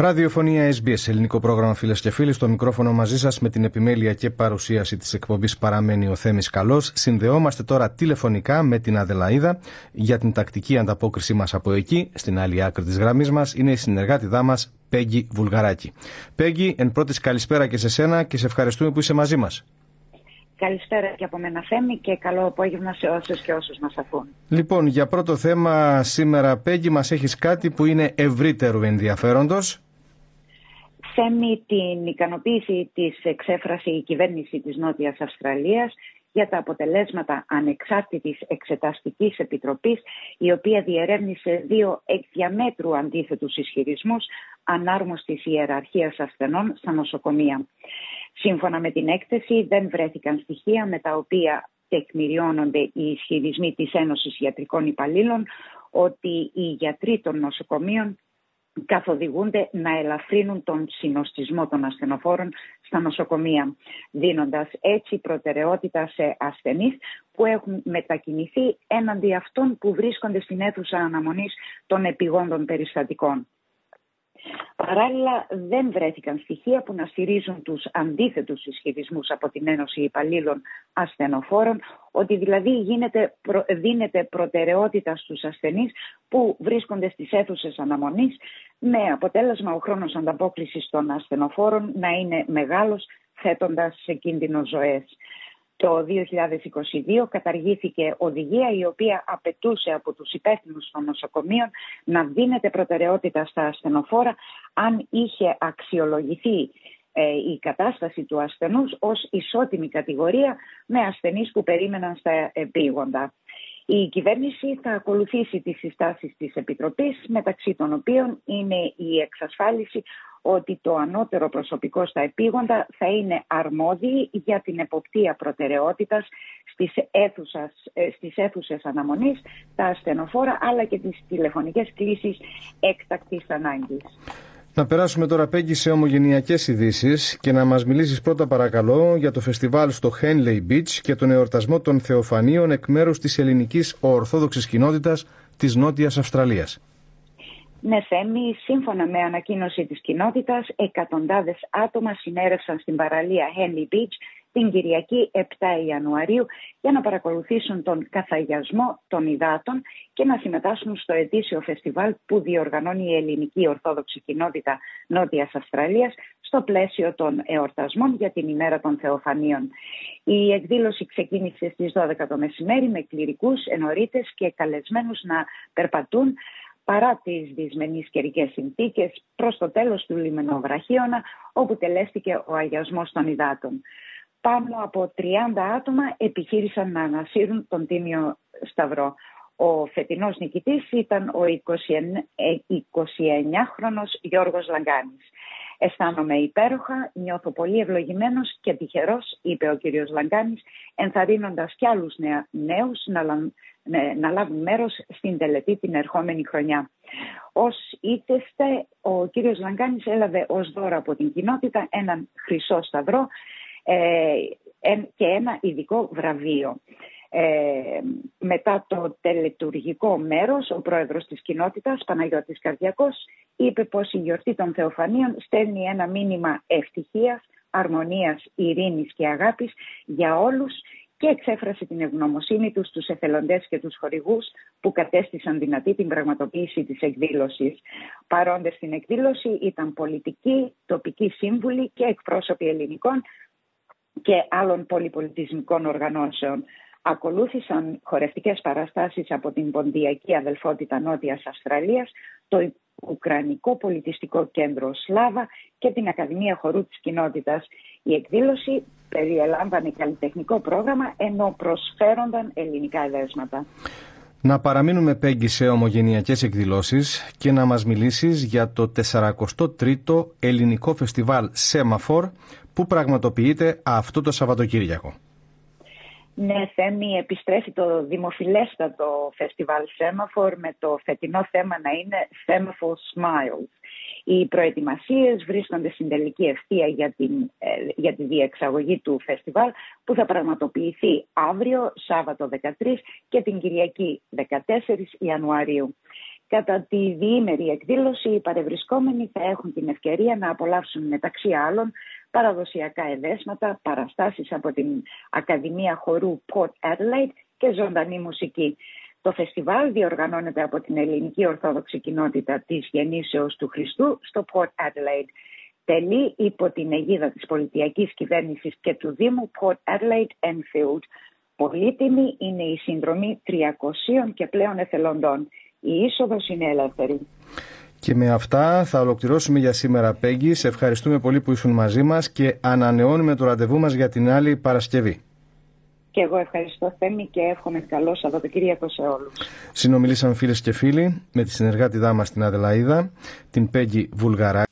Ραδιοφωνία SBS, ελληνικό πρόγραμμα φίλες και φίλοι. Στο μικρόφωνο μαζί σας με την επιμέλεια και παρουσίαση της εκπομπής παραμένει ο Θέμης Καλός. Συνδεόμαστε τώρα τηλεφωνικά με την Αδελαίδα για την τακτική ανταπόκρισή μας από εκεί. Στην άλλη άκρη της γραμμής μας είναι η συνεργάτηδά μας Πέγγι Βουλγαράκη. Πέγγι, εν πρώτης καλησπέρα και σε σένα και σε ευχαριστούμε που είσαι μαζί μας. Καλησπέρα και από μένα Θέμη και καλό απόγευμα σε όσους και όσους μας ακούν. Λοιπόν, για πρώτο θέμα σήμερα Πέγγι μας έχεις κάτι που είναι ευρύτερου ενδιαφέροντος θέμει την ικανοποίηση της εξέφρασε η κυβέρνηση της Νότιας Αυστραλίας για τα αποτελέσματα ανεξάρτητης εξεταστικής επιτροπής η οποία διερεύνησε δύο εκ διαμέτρου αντίθετους ισχυρισμούς ανάρμοστης ιεραρχίας ασθενών στα νοσοκομεία. Σύμφωνα με την έκθεση δεν βρέθηκαν στοιχεία με τα οποία τεκμηριώνονται οι ισχυρισμοί της Ένωσης Ιατρικών Υπαλλήλων ότι οι γιατροί των νοσοκομείων καθοδηγούνται να ελαφρύνουν τον συνοστισμό των ασθενοφόρων στα νοσοκομεία, δίνοντας έτσι προτεραιότητα σε ασθενείς που έχουν μετακινηθεί έναντι αυτών που βρίσκονται στην αίθουσα αναμονής των επιγόντων περιστατικών. Παράλληλα, δεν βρέθηκαν στοιχεία που να στηρίζουν τους αντίθετους ισχυρισμούς από την Ένωση Υπαλλήλων Ασθενοφόρων, ότι δηλαδή γίνεται, δίνεται προτεραιότητα στους ασθενείς που βρίσκονται στις αίθουσες αναμονής, με αποτέλεσμα ο χρόνος ανταπόκρισης των ασθενοφόρων να είναι μεγάλος, θέτοντας σε κίνδυνο ζωές. Το 2022 καταργήθηκε οδηγία η οποία απαιτούσε από τους υπεύθυνους των νοσοκομείων να δίνεται προτεραιότητα στα ασθενοφόρα αν είχε αξιολογηθεί ε, η κατάσταση του ασθενούς ως ισότιμη κατηγορία με ασθενείς που περίμεναν στα επίγοντα. Η κυβέρνηση θα ακολουθήσει τις συστάσεις της Επιτροπής, μεταξύ των οποίων είναι η εξασφάλιση ότι το ανώτερο προσωπικό στα επίγοντα θα είναι αρμόδιοι για την εποπτεία προτεραιότητας στις, αίθουσες, στις αίθουσες αναμονής, τα ασθενοφόρα αλλά και τις τηλεφωνικές κλήσεις έκτακτης ανάγκης. Να περάσουμε τώρα πέγγι σε ομογενειακές ειδήσεις και να μας μιλήσεις πρώτα παρακαλώ για το φεστιβάλ στο Henley Beach και τον εορτασμό των Θεοφανίων εκ μέρους της ελληνικής ορθόδοξης κοινότητας της Νότιας Αυστραλίας. Ναι, Θέμη, σύμφωνα με ανακοίνωση της κοινότητας, εκατοντάδες άτομα συνέρευσαν στην παραλία Henley Beach την Κυριακή 7 Ιανουαρίου για να παρακολουθήσουν τον καθαγιασμό των υδάτων και να συμμετάσχουν στο ετήσιο φεστιβάλ που διοργανώνει η ελληνική ορθόδοξη κοινότητα Νότιας Αυστραλίας στο πλαίσιο των εορτασμών για την ημέρα των Θεοφανίων. Η εκδήλωση ξεκίνησε στις 12 το μεσημέρι με κληρικούς, ενορίτες και καλεσμένους να περπατούν παρά τις δυσμενείς καιρικές συνθήκες προς το τέλος του λιμενοβραχίωνα όπου τελέστηκε ο αγιασμός των υδάτων. Πάνω από 30 άτομα επιχείρησαν να ανασύρουν τον Τίμιο Σταυρό. Ο φετινός νικητής ήταν ο 29χρονος ε, Γιώργος Λαγκάνης. Αισθάνομαι υπέροχα, νιώθω πολύ ευλογημένος και τυχερός, είπε ο κύριος Λαγκάνης, ενθαρρύνοντας κι άλλους νέους να, ναι, να λάβουν μέρος στην τελετή την ερχόμενη χρονιά. Ως ήθεστε, ο κύριος Λαγκάνης έλαβε ως δώρο από την κοινότητα έναν χρυσό σταυρό ε, και ένα ειδικό βραβείο. Ε, μετά το τελετουργικό μέρος, ο πρόεδρος της κοινότητας, Παναγιώτης Καρδιακός, είπε πως η γιορτή των Θεοφανίων στέλνει ένα μήνυμα ευτυχίας, αρμονίας, ειρήνης και αγάπης για όλους και εξέφρασε την ευγνωμοσύνη τους στους εθελοντές και τους χορηγούς που κατέστησαν δυνατή την πραγματοποίηση της εκδήλωσης. Παρόντες στην εκδήλωση ήταν πολιτικοί, τοπικοί σύμβουλοι και εκπρόσωποι ελληνικών και άλλων πολυπολιτισμικών οργανώσεων. Ακολούθησαν χορευτικές παραστάσεις από την Ποντιακή Αδελφότητα Νότιας Αυστραλίας, το Ουκρανικό Πολιτιστικό Κέντρο Σλάβα και την Ακαδημία Χορού της Κοινότητας. Η εκδήλωση περιελάμβανε καλλιτεχνικό πρόγραμμα ενώ προσφέρονταν ελληνικά εδέσματα. Να παραμείνουμε πέγγι σε ομογενειακές εκδηλώσεις και να μας μιλήσεις για το 43ο ελληνικό φεστιβάλ Σέμαφορ που πραγματοποιείται αυτό το Σαββατοκύριακο. Ναι, Θέμη, επιστρέφει το δημοφιλέστατο φεστιβάλ Semaphore με το φετινό θέμα να είναι Semaphore Smiles. Οι προετοιμασίες βρίσκονται στην τελική ευθεία για, την, ε, για τη διεξαγωγή του φεστιβάλ που θα πραγματοποιηθεί αύριο, Σάββατο 13 και την Κυριακή 14 Ιανουαρίου. Κατά τη διήμερη εκδήλωση οι παρευρισκόμενοι θα έχουν την ευκαιρία να απολαύσουν μεταξύ άλλων παραδοσιακά εδέσματα, παραστάσεις από την Ακαδημία Χορού Port Adelaide και ζωντανή μουσική. Το φεστιβάλ διοργανώνεται από την ελληνική ορθόδοξη κοινότητα της γεννήσεως του Χριστού στο Port Adelaide. Τελεί υπό την αιγίδα της πολιτιακής κυβέρνησης και του Δήμου Port Adelaide Enfield. Πολύτιμη είναι η συνδρομή 300 και πλέον εθελοντών. Η είσοδος είναι ελεύθερη. Και με αυτά θα ολοκληρώσουμε για σήμερα, Πέγγι. Σε ευχαριστούμε πολύ που ήσουν μαζί μας και ανανεώνουμε το ραντεβού μας για την άλλη Παρασκευή. Και εγώ ευχαριστώ Θέμη και εύχομαι καλό Σαββατοκύριακο σε όλους. Συνομιλήσαμε φίλες και φίλοι με τη συνεργάτη δάμα στην Αδελαίδα, την Πέγγι Βουλγαρά.